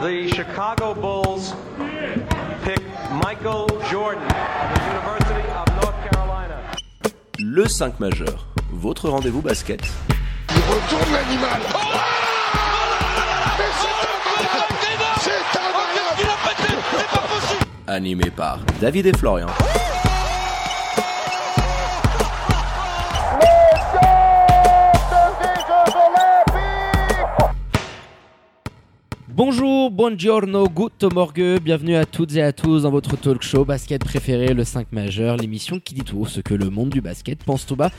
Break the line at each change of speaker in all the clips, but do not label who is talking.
the Chicago Bulls pick Michael Jordan of the University of North Carolina.
Le 5 majeur, votre rendez-vous basket.
Il retourne l'animal. Oh Mais c'est incroyable C'est
Animé par David et Florian.
Bonjour, buongiorno, good morgue, bienvenue à toutes et à tous dans votre talk show basket préféré, le 5 majeur, l'émission qui dit tout ce que le monde du basket pense tout bas.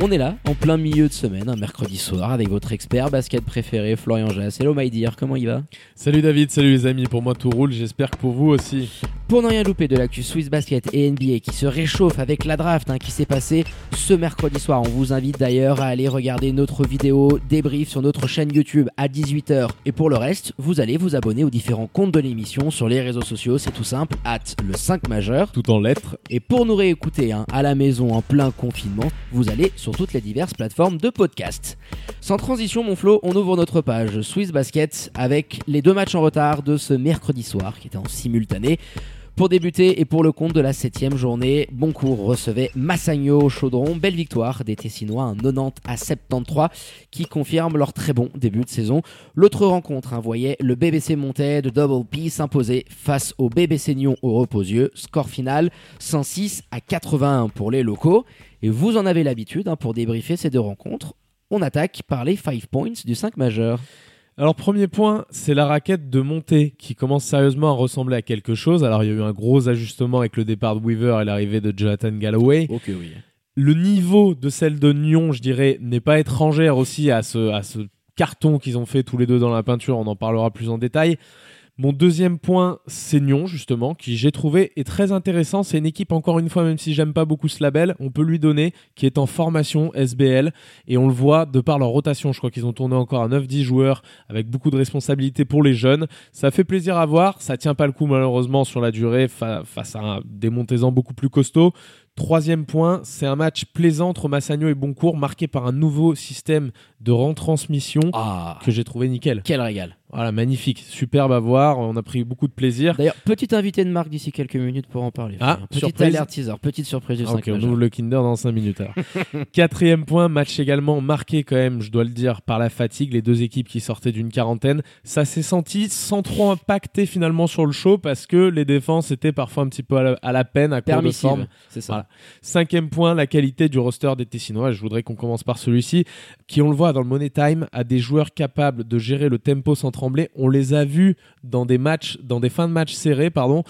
On est là, en plein milieu de semaine, un mercredi soir, avec votre expert basket préféré, Florian Jass. Hello my dear, comment il va?
Salut David, salut les amis, pour moi tout roule, j'espère que pour vous aussi.
Pour ne rien louper de l'actu Swiss Basket et NBA qui se réchauffe avec la draft hein, qui s'est passée ce mercredi soir, on vous invite d'ailleurs à aller regarder notre vidéo débrief sur notre chaîne YouTube à 18h. Et pour le reste, vous allez vous abonner aux différents comptes de l'émission sur les réseaux sociaux, c'est tout simple, at le 5 majeur.
Tout en lettres.
Et pour nous réécouter hein, à la maison en plein confinement, vous allez sur toutes les diverses plateformes de podcast. Sans transition, mon Flo, on ouvre notre page Swiss Basket avec les deux matchs en retard de ce mercredi soir qui étaient en simultané. Pour débuter et pour le compte de la septième journée, Boncourt recevait Massagno au chaudron. Belle victoire des Tessinois, un 90 à 73, qui confirme leur très bon début de saison. L'autre rencontre hein, voyait le BBC Montais de Double P s'imposer face au BBC Nyon au Reposieux. Score final 106 à 81 pour les locaux. Et vous en avez l'habitude hein, pour débriefer ces deux rencontres. On attaque par les 5 points du 5 majeur.
Alors premier point, c'est la raquette de montée qui commence sérieusement à ressembler à quelque chose. Alors il y a eu un gros ajustement avec le départ de Weaver et l'arrivée de Jonathan Galloway.
Ok oui.
Le niveau de celle de Nyon, je dirais, n'est pas étrangère aussi à ce, à ce carton qu'ils ont fait tous les deux dans la peinture. On en parlera plus en détail. Mon deuxième point, c'est Nyon, justement, qui j'ai trouvé est très intéressant. C'est une équipe, encore une fois, même si j'aime pas beaucoup ce label, on peut lui donner, qui est en formation SBL. Et on le voit de par leur rotation. Je crois qu'ils ont tourné encore à 9-10 joueurs avec beaucoup de responsabilités pour les jeunes. Ça fait plaisir à voir. Ça tient pas le coup, malheureusement, sur la durée fa- face à un démontaisant beaucoup plus costaud. Troisième point, c'est un match plaisant entre Massagno et Boncourt, marqué par un nouveau système de retransmission
Ah,
que j'ai trouvé nickel.
quel régal.
Voilà, magnifique, superbe à voir, on a pris beaucoup de plaisir.
D'ailleurs, petit invité de marque d'ici quelques minutes pour en parler.
Ah,
Petite
surprise.
alerte teaser, petite surprise du
Ah,
5
ok, on
majeur.
ouvre le Kinder dans 5 minutes alors. Quatrième point, match également marqué quand même, je dois le dire, par la fatigue, les deux équipes qui sortaient d'une quarantaine. Ça s'est senti sans trop impacter finalement sur le show parce que les défenses étaient parfois un petit peu à la, à la peine, à court de forme.
C'est ça.
Voilà. Cinquième point, la qualité du roster des Tessinois. Je voudrais qu'on commence par celui-ci, qui on le voit dans le Money Time, a des joueurs capables de gérer le tempo sans On les a vus dans des matchs, dans des fins de match serrés, pardon.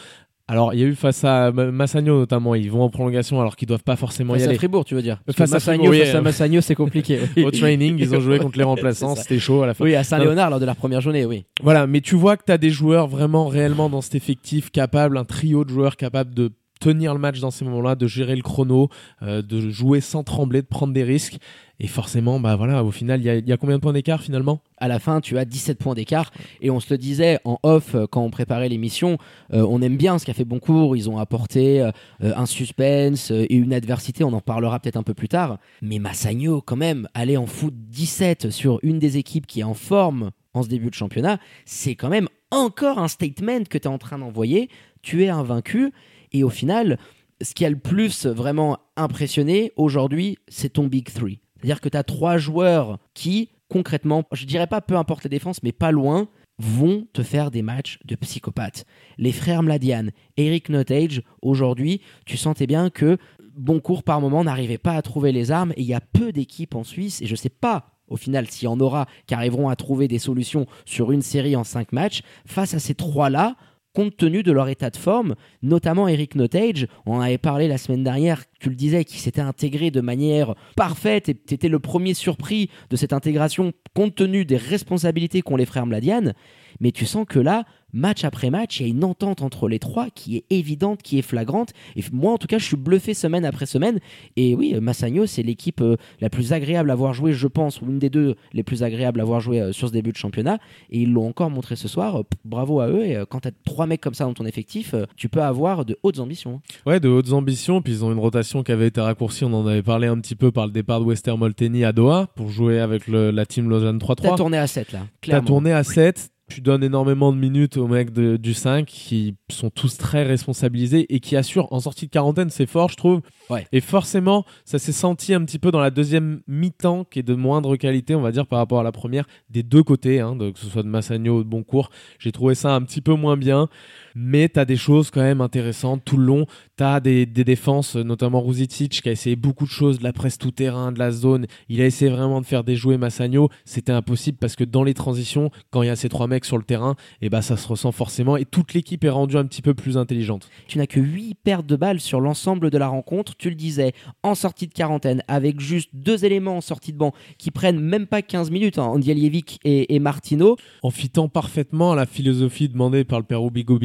Alors, il y a eu face à Massagno notamment, ils vont en prolongation alors qu'ils doivent pas forcément y
Face à
aller.
Fribourg, tu veux dire Parce
Face
que
à
Massagno,
Fribourg, oui,
face à. Massagno, c'est compliqué. oui.
Au training, ils ont joué contre les remplaçants, c'était chaud à la fin.
Oui, à Saint-Léonard lors de leur première journée, oui.
Voilà, mais tu vois que tu as des joueurs vraiment réellement dans cet effectif capables, un trio de joueurs capables de tenir le match dans ces moments-là, de gérer le chrono, euh, de jouer sans trembler, de prendre des risques. Et forcément, bah voilà, au final, il y a, combien de points d'écart finalement?
À la fin, tu as 17 points d'écart. Et on se le disait en off euh, quand on préparait l'émission, euh, on aime bien ce qu'a fait Boncourt. Ils ont apporté un suspense et une adversité. On en parlera peut-être un peu plus tard. Mais Massagno, quand même, aller en foot 17 sur une des équipes qui est en forme en ce début de championnat, c'est quand même encore un statement que tu es en train d'envoyer. Tu es invaincu. Et au final, ce qui a le plus vraiment impressionné aujourd'hui, c'est ton Big Three. C'est-à-dire que tu as trois joueurs qui, concrètement, je dirais pas peu importe les défenses, mais pas loin, vont te faire des matchs de psychopathes. Les frères Mladian, Eric Notage, aujourd'hui, tu sentais bien que Boncourt, par moment, n'arrivait pas à trouver les armes et il y a peu d'équipes en Suisse, et je sais pas au final s'il y en aura qui arriveront à trouver des solutions sur une série en cinq matchs. Face à ces trois-là, compte tenu de leur état de forme, notamment Eric Notage, on en avait parlé la semaine dernière, tu le disais, qui s'était intégré de manière parfaite et tu étais le premier surpris de cette intégration compte tenu des responsabilités qu'ont les frères Mladian, mais tu sens que là, match après match, il y a une entente entre les trois qui est évidente, qui est flagrante. Et moi, en tout cas, je suis bluffé semaine après semaine. Et oui, Massagno, c'est l'équipe euh, la plus agréable à avoir joué, je pense, ou une des deux les plus agréables à avoir joué euh, sur ce début de championnat. Et ils l'ont encore montré ce soir. Euh, bravo à eux. Et euh, quand tu as trois mecs comme ça dans ton effectif, euh, tu peux avoir de hautes ambitions.
Ouais, de hautes ambitions. Puis ils ont une rotation qui avait été raccourcie. On en avait parlé un petit peu par le départ de Wester Molteni à Doha pour jouer avec le- la team Lausanne
T'as
3-3.
tourné à 7 là.
T'as tourné à 7. Tu donnes énormément de minutes aux mecs de- du 5 qui sont tous très responsabilisés et qui assurent en sortie de quarantaine, c'est fort, je trouve.
Ouais.
Et forcément, ça s'est senti un petit peu dans la deuxième mi-temps qui est de moindre qualité, on va dire, par rapport à la première, des deux côtés, hein, de- que ce soit de Massagno ou de Boncourt. J'ai trouvé ça un petit peu moins bien, mais tu as des choses quand même intéressantes tout le long. Tu as des, des défenses, notamment Ruzic qui a essayé beaucoup de choses, de la presse tout-terrain, de la zone. Il a essayé vraiment de faire déjouer Massagno. C'était impossible parce que dans les transitions, quand il y a ces trois mecs sur le terrain, et ben ça se ressent forcément et toute l'équipe est rendue un petit peu plus intelligente.
Tu n'as que 8 pertes de balles sur l'ensemble de la rencontre. Tu le disais, en sortie de quarantaine, avec juste deux éléments en sortie de banc qui prennent même pas 15 minutes, hein, Andialjevic et, et Martino.
en fitant parfaitement à la philosophie demandée par le père Ubigo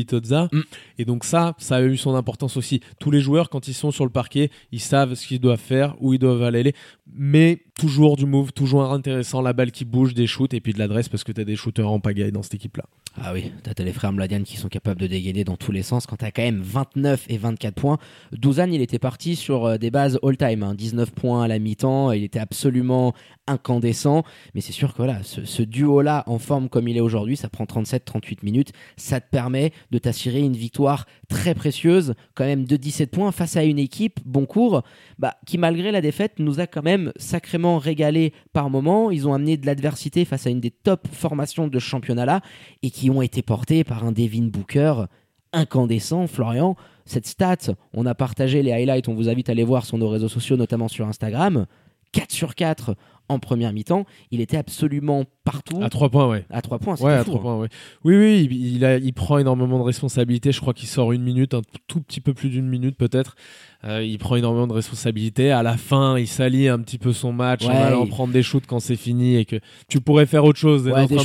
Mm.
Et donc ça, ça a eu son importance aussi. Tous les joueurs, quand ils sont sur le parquet, ils savent ce qu'ils doivent faire, où ils doivent aller. Mais toujours du move, toujours intéressant, la balle qui bouge, des shoots et puis de l'adresse parce que tu as des shooters en pagaille dans cette équipe-là.
Ah oui, t'as les frères Mladian qui sont capables de dégainer dans tous les sens quand t'as quand même 29 et 24 points. Douzan, il était parti sur euh, des bases all-time, hein, 19 points à la mi-temps, il était absolument incandescent. Mais c'est sûr que voilà, ce, ce duo-là, en forme comme il est aujourd'hui, ça prend 37-38 minutes, ça te permet de t'assurer une victoire très précieuse, quand même de 17 points face à une équipe, bon cours, bah, qui malgré la défaite nous a quand même sacrément régalé par moment. Ils ont amené de l'adversité face à une des top formations de championnat-là et qui ont été portés par un Devin Booker incandescent, Florian. Cette stat, on a partagé les highlights, on vous invite à aller voir sur nos réseaux sociaux, notamment sur Instagram. 4 sur 4 en première mi-temps, il était absolument partout.
À 3 points, ouais.
À 3 points,
Ouais, à
fou,
trois
hein.
points, ouais. Oui, oui, il, il a- il prend énormément de responsabilités. Je crois qu'il sort une minute, un tout petit peu plus d'une minute peut-être. Euh, il prend énormément de responsabilités. À la fin, il s'allie un petit peu son match en
Ouais,
allant
il-
prendre des shoots quand c'est fini et que tu pourrais faire autre chose. et
Ouais, des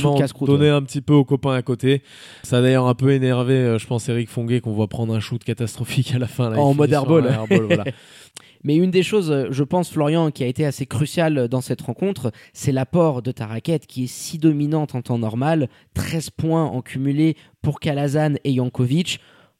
donner un petit peu aux copains à côté. Ça a d'ailleurs un peu énervé, euh, je pense, Eric Fonguet qu'on voit prendre un shoot catastrophique à la fin. là.
En mode airball,
voilà.
Mais une des choses, euh, je pense, Florian, qui a été assez cruciale dans cette rencontre, c'est l'apport de ta raquette qui est si dominante en temps normal. 13 points en cumulé pour Kalazan et Jankovic.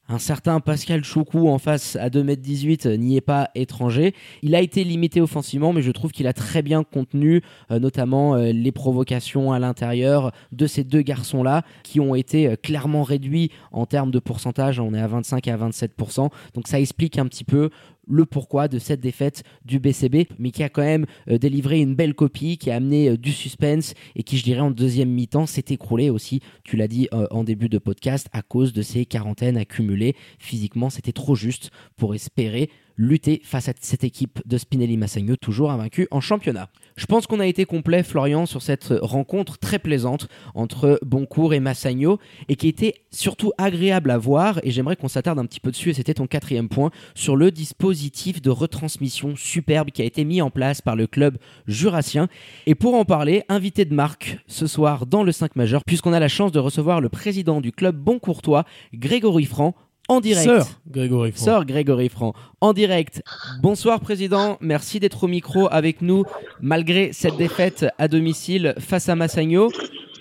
Un certain Pascal Choukou en face à 2m18 n'y est pas étranger. Il a été limité offensivement, mais je trouve qu'il a très bien contenu euh, notamment euh, les provocations à l'intérieur de ces deux garçons-là qui ont été euh, clairement réduits en termes de pourcentage. On est à 25 et à 27%. Donc ça explique un petit peu le pourquoi de cette défaite du BCB, mais qui a quand même euh, délivré une belle copie, qui a amené euh, du suspense et qui, je dirais, en deuxième mi-temps, s'est écroulé aussi, tu l'as dit euh, en début de podcast, à cause de ces quarantaines accumulées. Physiquement, c'était trop juste pour espérer lutter face à cette équipe de Spinelli Massagno, toujours invaincu en championnat. Je pense qu'on a été complet, Florian, sur cette rencontre très plaisante entre Boncourt et Massagno, et qui était surtout agréable à voir, et j'aimerais qu'on s'attarde un petit peu dessus, et c'était ton quatrième point, sur le dispositif de retransmission superbe qui a été mis en place par le club jurassien. Et pour en parler, invité de marque ce soir dans le 5 majeur, puisqu'on a la chance de recevoir le président du club Boncourtois, Grégory Franc, en direct.
Sœur Grégory Franck.
Sœur Grégory Franc, en direct. Bonsoir Président, merci d'être au micro avec nous malgré cette défaite à domicile face à Massagno.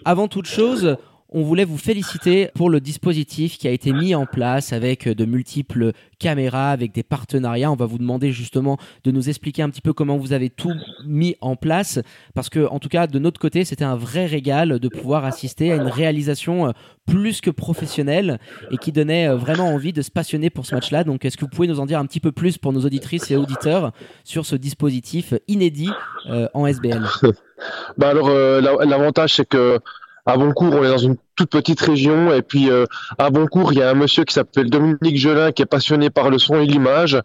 Avant toute chose, on voulait vous féliciter pour le dispositif qui a été mis en place avec de multiples caméras, avec des partenariats. On va vous demander justement de nous expliquer un petit peu comment vous avez tout mis en place, parce que en tout cas de notre côté, c'était un vrai régal de pouvoir assister à une réalisation euh, plus que professionnelle et qui donnait euh, vraiment envie de se passionner pour ce match-là. Donc, est-ce que vous pouvez nous en dire un petit peu plus pour nos auditrices et auditeurs sur ce dispositif inédit euh, en SBL
Bah alors euh, la- l'avantage c'est que à Boncourt on est dans une toute petite région et puis euh, à Boncourt il y a un monsieur qui s'appelle Dominique Gelin qui est passionné par le son et l'image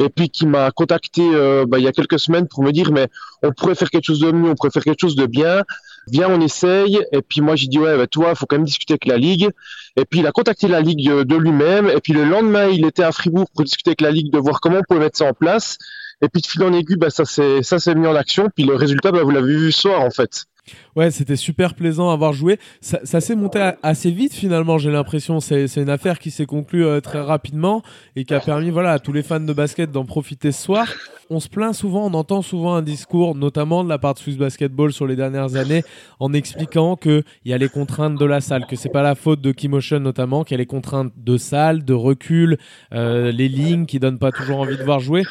et puis qui m'a contacté euh, bah, il y a quelques semaines pour me dire mais on pourrait faire quelque chose de mieux, on pourrait faire quelque chose de bien, viens on essaye. Et puis moi j'ai dit ouais bah, toi faut quand même discuter avec la ligue. Et puis il a contacté la ligue euh, de lui-même. Et puis le lendemain il était à Fribourg pour discuter avec la ligue de voir comment on pouvait mettre ça en place. Et puis de fil en aiguille, bah, ça s'est mis en action. Puis le résultat, bah, vous l'avez vu ce soir en fait.
Ouais, c'était super plaisant à avoir joué. Ça, s'est monté assez vite finalement, j'ai l'impression. C'est c'est une affaire qui s'est conclue euh, très rapidement et qui a permis voilà, à tous les fans de basket d'en profiter ce soir. On se plaint souvent, on entend souvent un discours, notamment de la part de Swiss Basketball sur les dernières années, en expliquant qu'il y a les contraintes de la salle, que c'est pas la faute de Keymotion notamment, qu'il y a les contraintes de salle, de recul, euh, les lignes qui donnent pas toujours envie de voir jouer.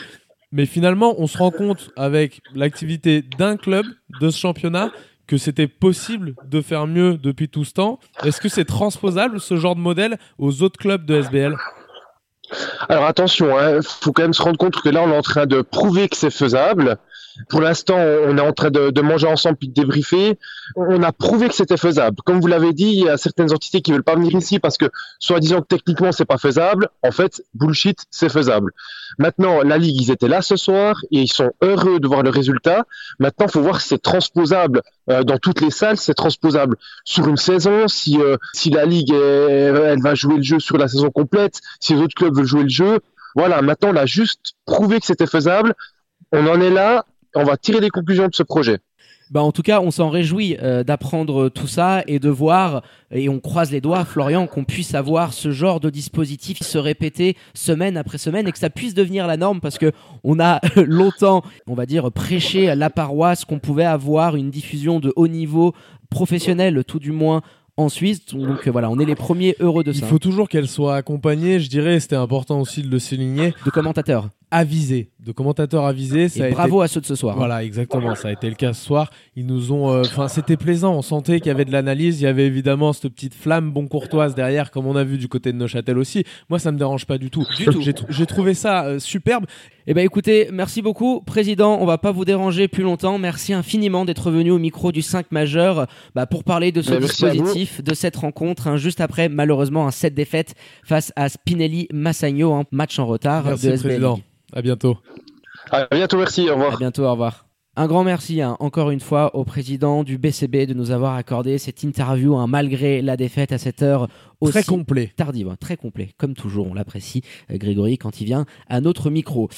Mais finalement, on se rend compte avec l'activité d'un club de ce championnat que c'était possible de faire mieux depuis tout ce temps. Est-ce que c'est transposable ce genre de modèle aux autres clubs de SBL
Alors attention, il hein, faut quand même se rendre compte que là, on est en train de prouver que c'est faisable. Pour l'instant, on est en train de, manger ensemble puis de débriefer. On a prouvé que c'était faisable. Comme vous l'avez dit, il y a certaines entités qui veulent pas venir ici parce que, soi-disant que techniquement c'est pas faisable. En fait, bullshit, c'est faisable. Maintenant, la ligue, ils étaient là ce soir et ils sont heureux de voir le résultat. Maintenant, faut voir si c'est transposable euh, dans toutes les salles, c'est transposable sur une saison. Si euh, si la ligue elle va jouer le jeu sur la saison complète, si les autres clubs veulent jouer le jeu, voilà. Maintenant, on a juste prouvé que c'était faisable. On en est là on va tirer des conclusions de ce projet.
Bah en tout cas, on s'en réjouit euh, d'apprendre tout ça et de voir, et on croise les doigts, Florian, qu'on puisse avoir ce genre de dispositif se répéter semaine après semaine et que ça puisse devenir la norme parce que on a longtemps, on va dire, prêché la paroisse qu'on pouvait avoir une diffusion de haut niveau professionnel, tout du moins en Suisse. Donc voilà, on est les premiers heureux de ça.
Il faut toujours qu'elle soit accompagnée, je dirais, c'était important aussi de le souligner.
De commentateurs
avisés, de commentateurs avisés.
Ça bravo à ceux de ce soir.
Hein. Voilà, exactement. Ça a été le cas ce soir. Ils nous ont, euh, enfin, c'était plaisant. On sentait qu'il y avait de l'analyse. Il y avait évidemment cette petite flamme bon courtoise derrière, comme on a vu du côté de Neuchâtel aussi. Moi, ça me dérange pas du tout.
Du tout.
J'ai trouvé ça euh, superbe.
Eh ben écoutez, merci beaucoup, président. On va pas vous déranger plus longtemps. Merci infiniment d'être venu au micro du 5 majeur bah, pour parler de ce ben, dispositif, de cette rencontre. Hein, juste après, malheureusement, un set défaite face à Spinelli Massagno, un match en retard
merci,
de SBL.
À bientôt.
À bientôt, merci, au revoir.
À bientôt, au revoir. Un grand merci hein, encore une fois au président du BCB de nous avoir accordé cette interview hein, malgré la défaite à cette heure aussi
très complet.
tardive, hein, très complet. Comme toujours, on l'apprécie euh, Grégory quand il vient à notre micro.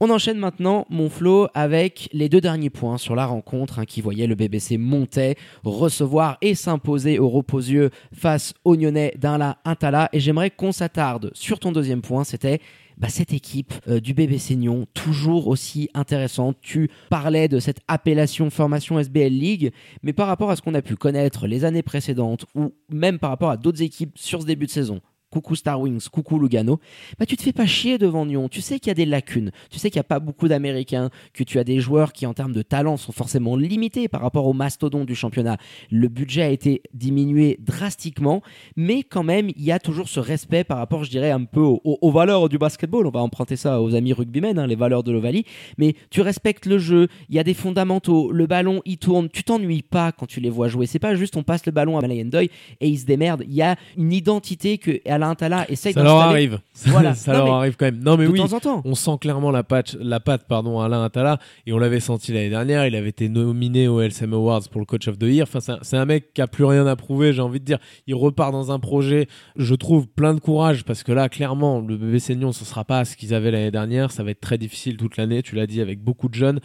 On enchaîne maintenant, mon Flo, avec les deux derniers points sur la rencontre qui voyait le BBC monter, recevoir et s'imposer au repos-yeux face au Nyonnais d'Inla Intala. Et j'aimerais qu'on s'attarde sur ton deuxième point, c'était bah, cette équipe euh, du bébé Seignon, toujours aussi intéressante. Tu parlais de cette appellation formation SBL League, mais par rapport à ce qu'on a pu connaître les années précédentes, ou même par rapport à d'autres équipes sur ce début de saison, coucou Star Wings, coucou Lugano, bah tu te fais pas chier devant Nyon. Tu sais qu'il y a des lacunes. Tu sais qu'il n'y a pas beaucoup d'Américains, que tu as des joueurs qui en termes de talent sont forcément limités par rapport au mastodon du championnat. Le budget a été diminué drastiquement, mais quand même il y a toujours ce respect par rapport, je dirais, un peu aux, valeurs du basketball. On va emprunter ça aux amis rugbymen, hein, les valeurs de l'Ovalie. Mais tu respectes le jeu, il y a des fondamentaux, le ballon il tourne, tu t'ennuies pas quand tu les vois jouer. C'est pas juste on passe le ballon à Malayan Doy et il se démerde. Il y a une identité que Alain Tala essaye
Ça leur arrive. Voilà. ça leur arrive quand même. Non, mais
de
oui.
Temps en temps.
On sent clairement la patte, la patte pardon, Alain Atala. Et on l'avait senti l'année dernière. Il avait été nominé au LSM Awards pour le Coach of the Year. Enfin, c'est un, mec qui a plus rien à prouver, j'ai envie de dire. Il repart dans un projet, je trouve, plein de courage. Parce que là, clairement, le bébé Seignon, ce sera pas ce qu'ils avaient l'année dernière. Ça va être très difficile toute l'année. Tu l'as dit, avec beaucoup de jeunes.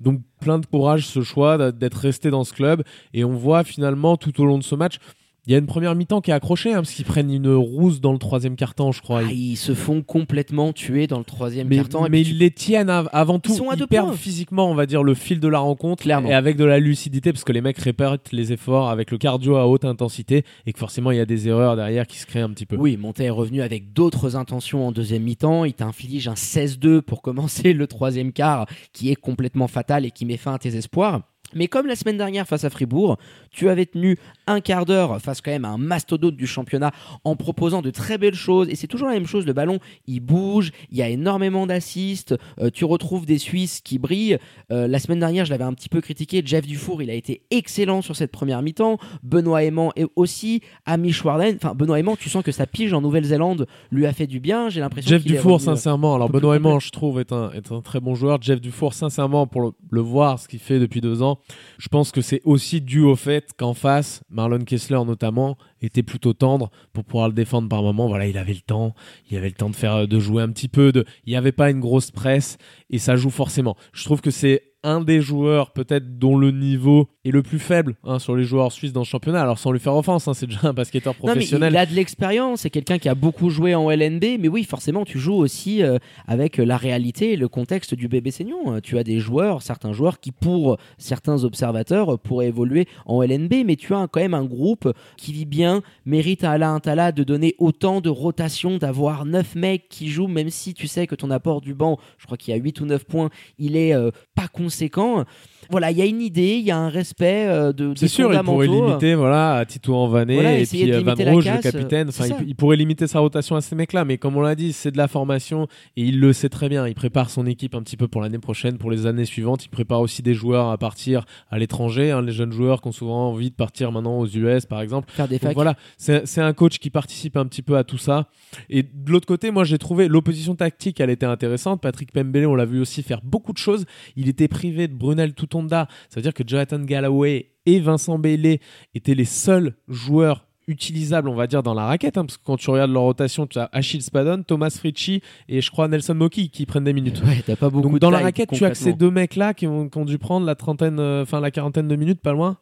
Donc plein de courage ce choix d'être resté dans ce club et on voit finalement tout au long de ce match il y a une première mi-temps qui est accrochée, hein, parce qu'ils prennent une rousse dans le troisième quart-temps, je crois.
Ah, ils se font complètement tuer dans le troisième
quart-temps. Mais ils les tiennent avant tout. Ils, sont à ils perdent physiquement, on va dire, le fil de la rencontre.
Clairement.
Et avec de la lucidité, parce que les mecs répètent les efforts avec le cardio à haute intensité, et que forcément, il y a des erreurs derrière qui se créent un petit peu.
Oui, Monté est revenu avec d'autres intentions en deuxième mi-temps. Il t'inflige un 16-2 pour commencer le troisième quart, qui est complètement fatal et qui met fin à tes espoirs. Mais comme la semaine dernière face à Fribourg, tu avais tenu un quart d'heure face quand même à un mastodonte du championnat en proposant de très belles choses. Et c'est toujours la même chose, le ballon, il bouge, il y a énormément d'assists, euh, tu retrouves des Suisses qui brillent. Euh, la semaine dernière, je l'avais un petit peu critiqué, Jeff Dufour, il a été excellent sur cette première mi-temps. Benoît Aimant et aussi Ami Schwarden. Enfin, Benoît Aimant, tu sens que sa pige en Nouvelle-Zélande lui a fait du bien. J'ai l'impression
Jeff Dufour, sincèrement, alors Benoît Aimant, je trouve, est un, est un très bon joueur. Jeff Dufour, sincèrement, pour le, le voir, ce qu'il fait depuis deux ans, je pense que c'est aussi dû au fait qu'en face, Marlon Kessler notamment, était plutôt tendre pour pouvoir le défendre par moment. Voilà, il avait le temps, il avait le temps de faire, de jouer un petit peu, de, il n'y avait pas une grosse presse et ça joue forcément. Je trouve que c'est un des joueurs peut-être dont le niveau est le plus faible hein, sur les joueurs suisses dans le championnat. Alors sans lui faire offense, hein, c'est déjà un basketteur professionnel.
il a de l'expérience, c'est quelqu'un qui a beaucoup joué en LNB, mais oui, forcément, tu joues aussi euh, avec la réalité et le contexte du bébé Seignon. Tu as des joueurs, certains joueurs qui, pour certains observateurs, pourraient évoluer en LNB, mais tu as quand même un groupe qui vit bien, mérite à Alain Tala de donner autant de rotation, d'avoir 9 mecs qui jouent, même si tu sais que ton apport du banc, je crois qu'il y a 8 ou 9 points, il est euh, pas conséquent voilà, il y a une idée, il y a un respect euh, de
C'est sûr, il pourrait limiter voilà, à Tito Envané
Voilà,
et puis euh, Van Rouge, le
casse,
capitaine.
euh,
Enfin, il, pourrait limiter sa rotation à ces mecs-là, mais comme on l'a dit, c'est de la formation et il le sait très bien. Il prépare son équipe un petit peu pour l'année prochaine, pour les années suivantes. Il prépare aussi des joueurs à partir à l'étranger, hein, les jeunes joueurs qui ont souvent envie de partir maintenant aux US, par exemple.
Faire des
Donc voilà, c'est c'est un coach qui participe un petit peu à tout ça. Et de l'autre côté, moi j'ai trouvé l'opposition tactique, elle était intéressante. Patrick Pembele, on l'a vu aussi faire beaucoup de choses. Il était privé de Brunel Ça veut dire que Jonathan Galloway et Vincent Bailey étaient les seuls joueurs utilisables, on va dire, dans la raquette. hein, parce que quand tu regardes leur rotation, tu as Achille Spadon, Thomas Fritchie et je crois Nelson Moki qui prennent des minutes.
Ouais, t'as pas beaucoup
Donc dans la raquette, tu as que ces deux mecs-là qui ont, qui ont dû prendre la trentaine, euh, enfin la quarantaine de minutes, pas loin.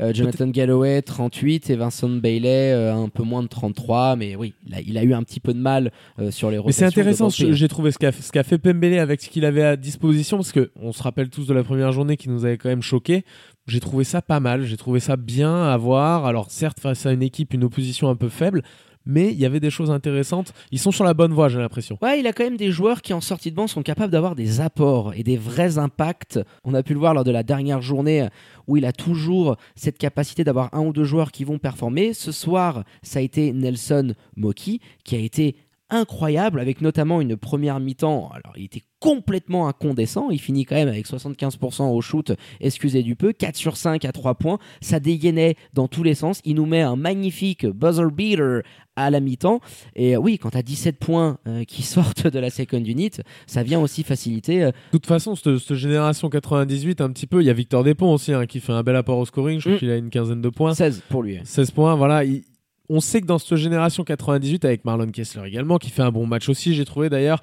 Euh, Jonathan Galloway 38 et Vincent Bailey euh, un peu moins de 33 mais oui il a, il a eu un petit peu de mal euh, sur les
Mais c'est intéressant, j'ai trouvé ce qu'a qu'a fait Pembele avec ce qu'il avait à disposition, parce que on se rappelle tous de la première journée qui nous avait quand même choqué. J'ai trouvé ça pas mal, j'ai trouvé ça bien à voir. Alors certes face à une équipe, une opposition un peu faible, mais il y avait des choses intéressantes. Ils sont sur la bonne voie, j'ai l'impression.
Ouais, il a quand même des joueurs qui en sortie de banc sont capables d'avoir des apports et des vrais impacts. On a pu le voir lors de la dernière journée où il a toujours cette capacité d'avoir un ou deux joueurs qui vont performer. Ce soir, ça a été Nelson Moki qui a été incroyable avec notamment une première mi-temps. Alors, il était complètement incandescent. Il finit quand même avec 75% au shoot, excusez du peu, 4 sur 5 à 3 points. Ça dégainait dans tous les sens. Il nous met un magnifique buzzer beater à la mi-temps. Et euh, oui, quand tu as 17 points euh, qui sortent de la second unit, ça vient aussi faciliter. euh,
De toute façon, cette, cette génération 98, un petit peu, il y a Victor Despont aussi hein, qui fait un bel apport au scoring. Je crois
Mm.
qu'il a une quinzaine de points.
16 pour lui.
16 points, voilà. il- on sait que dans cette génération 98, avec Marlon Kessler également, qui fait un bon match aussi, j'ai trouvé d'ailleurs,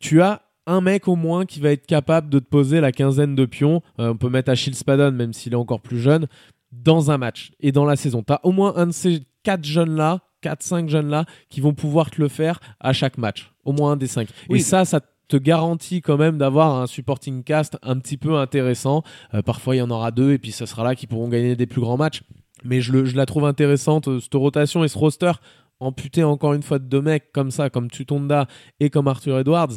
tu as un mec au moins qui va être capable de te poser la quinzaine de pions. Euh, on peut mettre Achille Spadon, même s'il est encore plus jeune, dans un match et dans la saison. Tu as au moins un de ces quatre jeunes-là, 4-5 jeunes-là, qui vont pouvoir te le faire à chaque match. Au moins un des cinq.
Oui.
Et ça, ça te garantit quand même d'avoir un supporting cast un petit peu intéressant. Euh, parfois, il y en aura deux et puis ce sera là qui pourront gagner des plus grands matchs. Mais je, le- je la trouve intéressante, euh, cette rotation et ce roster amputé encore une fois de deux mecs comme ça, comme Tutonda et comme Arthur Edwards.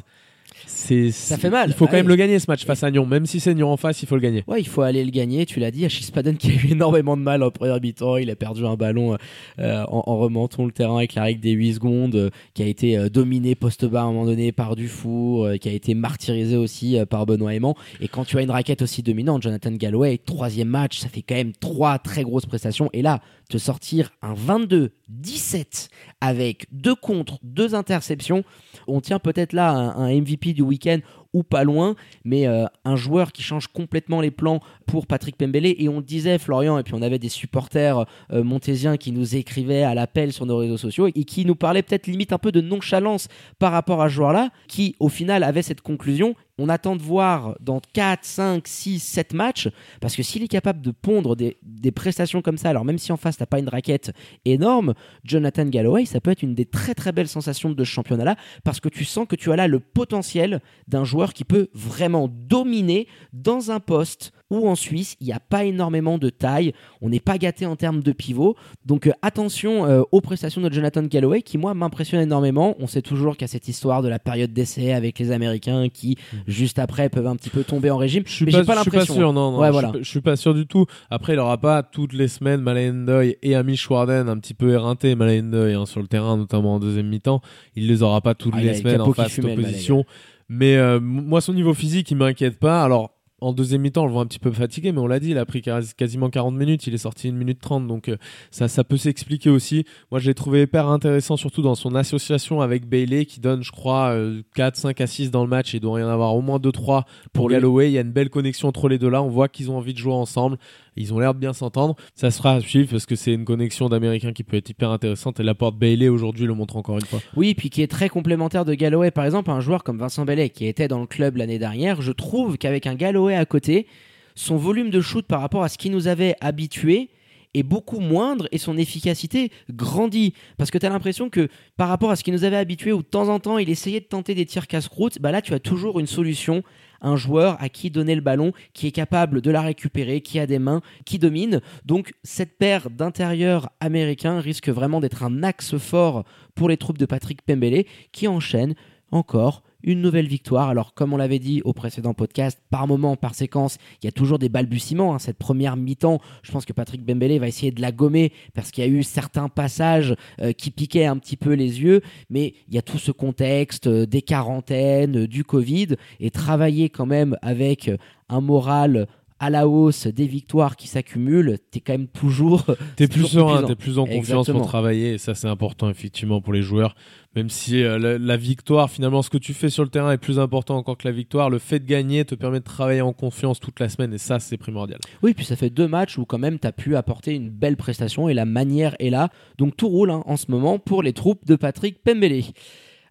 C'est,
Ça fait mal.
Il faut quand même le gagner ce match face à Nyon. Même si c'est Nyon en face, il faut le gagner.
Ouais, il faut aller le gagner. Tu l'as dit, Achille Spadon qui a eu énormément de mal en première mi-temps. Il a perdu un ballon euh, en, en remontant le terrain avec la règle des 8 secondes, euh, qui a été euh, dominé poste bas à un moment donné par Dufour, qui a été martyrisé aussi par Benoît Aimant. Et quand tu as une raquette aussi dominante, Jonathan Galloway, troisième match, ça fait quand même trois très grosses prestations. Et là, sortir un 22-17 avec deux contres, deux interceptions, on tient peut-être là un, MVP du week-end ou pas loin, mais euh, un joueur qui change complètement les plans pour Patrick Pembele. Et on disait, Florian, et puis on avait des supporters euh, montésiens qui nous écrivaient à l'appel sur nos réseaux sociaux et qui nous parlaient peut-être limite un peu de nonchalance par rapport à ce joueur-là, qui au final avait cette conclusion. On attend de voir dans 4, 5, 6, 7 matchs, parce que s'il est capable de pondre des, prestations comme ça, alors même si en face t'as pas une raquette énorme, Jonathan Galloway, ça peut être une des très très belles sensations de ce championnat-là, parce que tu sens que tu as là le potentiel d'un joueur qui peut vraiment dominer dans un poste où en Suisse, il n'y a pas énormément de taille, on n'est pas gâté en termes de pivot. Donc euh, attention euh, aux prestations de Jonathan Galloway qui, moi, m'impressionne énormément. On sait toujours qu'il y a cette histoire de la période d'essai avec les Américains qui, juste après, peuvent un petit peu tomber en régime.
Je suis
Mais
pas,
pas
je suis pas
l'impression.
sûr, non, non
Ouais,
je,
voilà.
suis je suis pas sûr du tout. Après, il aura pas toutes les semaines Malayendoy et Amish Warden un petit peu éreintés, Malayendoy hein, sur le terrain, notamment en deuxième mi-temps. Il les aura pas toutes
Ah,
les semaines en face d'opposition. Mais euh, moi, son niveau physique, il m'inquiète pas. Alors, en deuxième mi-temps, on le voit un petit peu fatigué, mais on l'a dit, il a pris quasi- quasiment 40 minutes, il est sorti 1 minute 30, donc euh, ça, ça peut s'expliquer aussi. Moi, je l'ai trouvé hyper intéressant, surtout dans son association avec Bailey, qui donne, je crois, euh, 4, 5 à 6 dans le match, il doit y en avoir au moins 2, 3 pour
Pour.
Galloway. Il y a une belle connexion entre les deux là, on voit qu'ils ont envie de jouer ensemble, ils ont l'air de bien s'entendre. Ça se fera à suivre, parce que c'est une connexion d'Américains qui peut être hyper intéressante, et l'apport de Bailey aujourd'hui le montre encore une fois.
Oui, puis qui est très complémentaire de Galloway. Par exemple, un joueur comme Vincent Bellet, qui était dans le club l'année dernière, je trouve qu'avec un Galloway à côté, son volume de shoot par rapport à ce qui nous avait habitués est beaucoup moindre et son efficacité grandit. Parce que tu as l'impression que par rapport à ce qui nous avait habitués, où de temps en temps il essayait de tenter des tirs casse-croûte, bah là tu as toujours une solution, un joueur à qui donner le ballon, qui est capable de la récupérer, qui a des mains, qui domine. Donc cette paire d'intérieurs américains risque vraiment d'être un axe fort pour les troupes de Patrick Pembele, qui enchaîne encore une nouvelle victoire. Alors, comme on l'avait dit au précédent podcast, par moment, par séquence, il y a toujours des balbutiements. Hein. Cette première mi-temps, je pense que Patrick Bembele va essayer de la gommer parce qu'il y a eu certains passages euh, qui piquaient un petit peu les yeux, mais il y a tout ce contexte euh, des quarantaines, du Covid, et travailler quand même avec un moral à la hausse des victoires qui s'accumulent, t'es quand même toujours.
T'es plus serein, t'es plus en confiance pour travailler, et ça c'est important effectivement pour les joueurs. Même si euh, la, victoire, finalement, ce que tu fais sur le terrain est plus important encore que la victoire, le fait de gagner te permet de travailler en confiance toute la semaine, et ça c'est primordial.
Oui, puis ça fait deux matchs où quand même t'as pu apporter une belle prestation, et la manière est là. Donc tout roule hein, en ce moment pour les troupes de Patrick Pembele.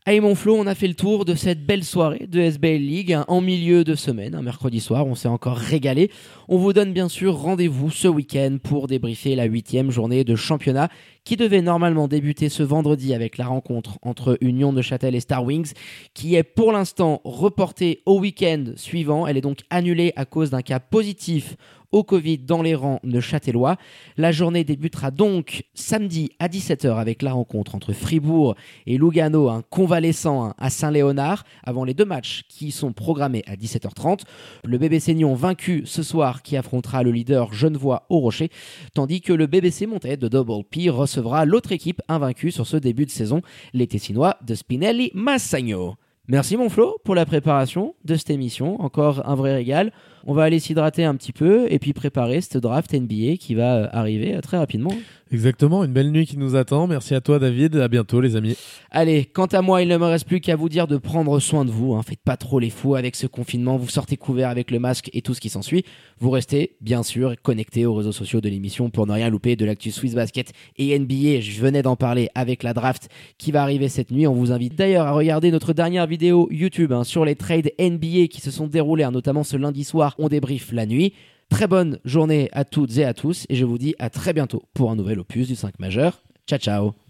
Allez mon Flo, on a fait le tour de cette belle soirée de SBL League hein, en milieu de semaine, un mercredi soir, on s'est encore régalé. On vous donne bien sûr rendez-vous ce week-end pour débriefer la huitième journée de championnat qui devait normalement débuter ce vendredi avec la rencontre entre Union de Châtel et Star Wings, qui est pour l'instant reportée au week-end suivant. Elle est donc annulée à cause d'un cas positif au Covid dans les rangs de Châtellois. La journée débutera donc samedi à 17h avec la rencontre entre Fribourg et Lugano, un convalescent à Saint-Léonard, avant les deux matchs qui sont programmés à 17h30. Le BBC Nyon vaincu ce soir qui affrontera le leader Genevois au Rocher, tandis que le BBC Montais de Double P recevra l'autre équipe invaincue sur ce début de saison, les Tessinois de Spinelli Massagno. Merci mon Flo pour la préparation de cette émission, encore un vrai régal. On va aller s'hydrater un petit peu et puis préparer cette draft NBA qui va euh, arriver euh, très rapidement.
Exactement, une belle nuit qui nous attend. Merci à toi David, à bientôt les amis.
Allez, quant à moi, il ne me reste plus qu'à vous dire de prendre soin de vous. Hein. Faites pas trop les fous avec ce confinement, vous sortez couvert avec le masque et tout ce qui s'ensuit. Vous restez bien sûr connectés aux réseaux sociaux de l'émission pour ne rien louper de l'actu Swiss Basket et NBA. Je venais d'en parler avec la draft qui va arriver cette nuit. On vous invite d'ailleurs à regarder notre dernière vidéo YouTube hein, sur les trades NBA qui se sont déroulés, hein, notamment ce lundi soir. On débrief la nuit. Très bonne journée à toutes et à tous et je vous dis à très bientôt pour un nouvel opus du 5 majeur. Ciao ciao